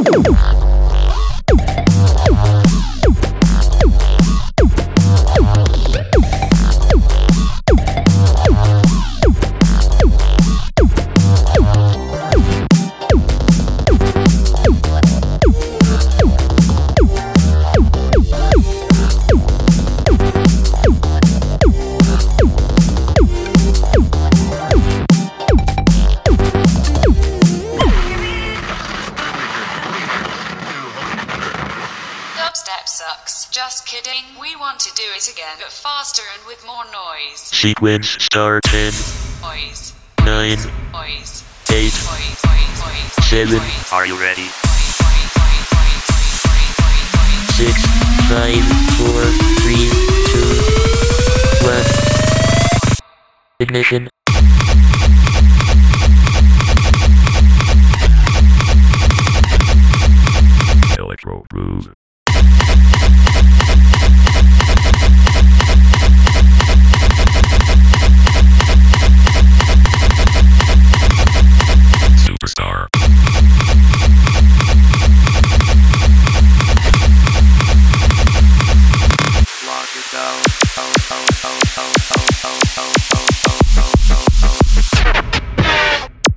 Woo! Just kidding. We want to do it again, but faster and with more noise. Sequence start 10, Noise. 9, Noise. 8, Noise. Noise. Noise. 7, Are you ready? Noise. Noise. Noise. Noise. Noise. Noise. Noise. 6, 5, 4, 3, 2, 1. Ignition.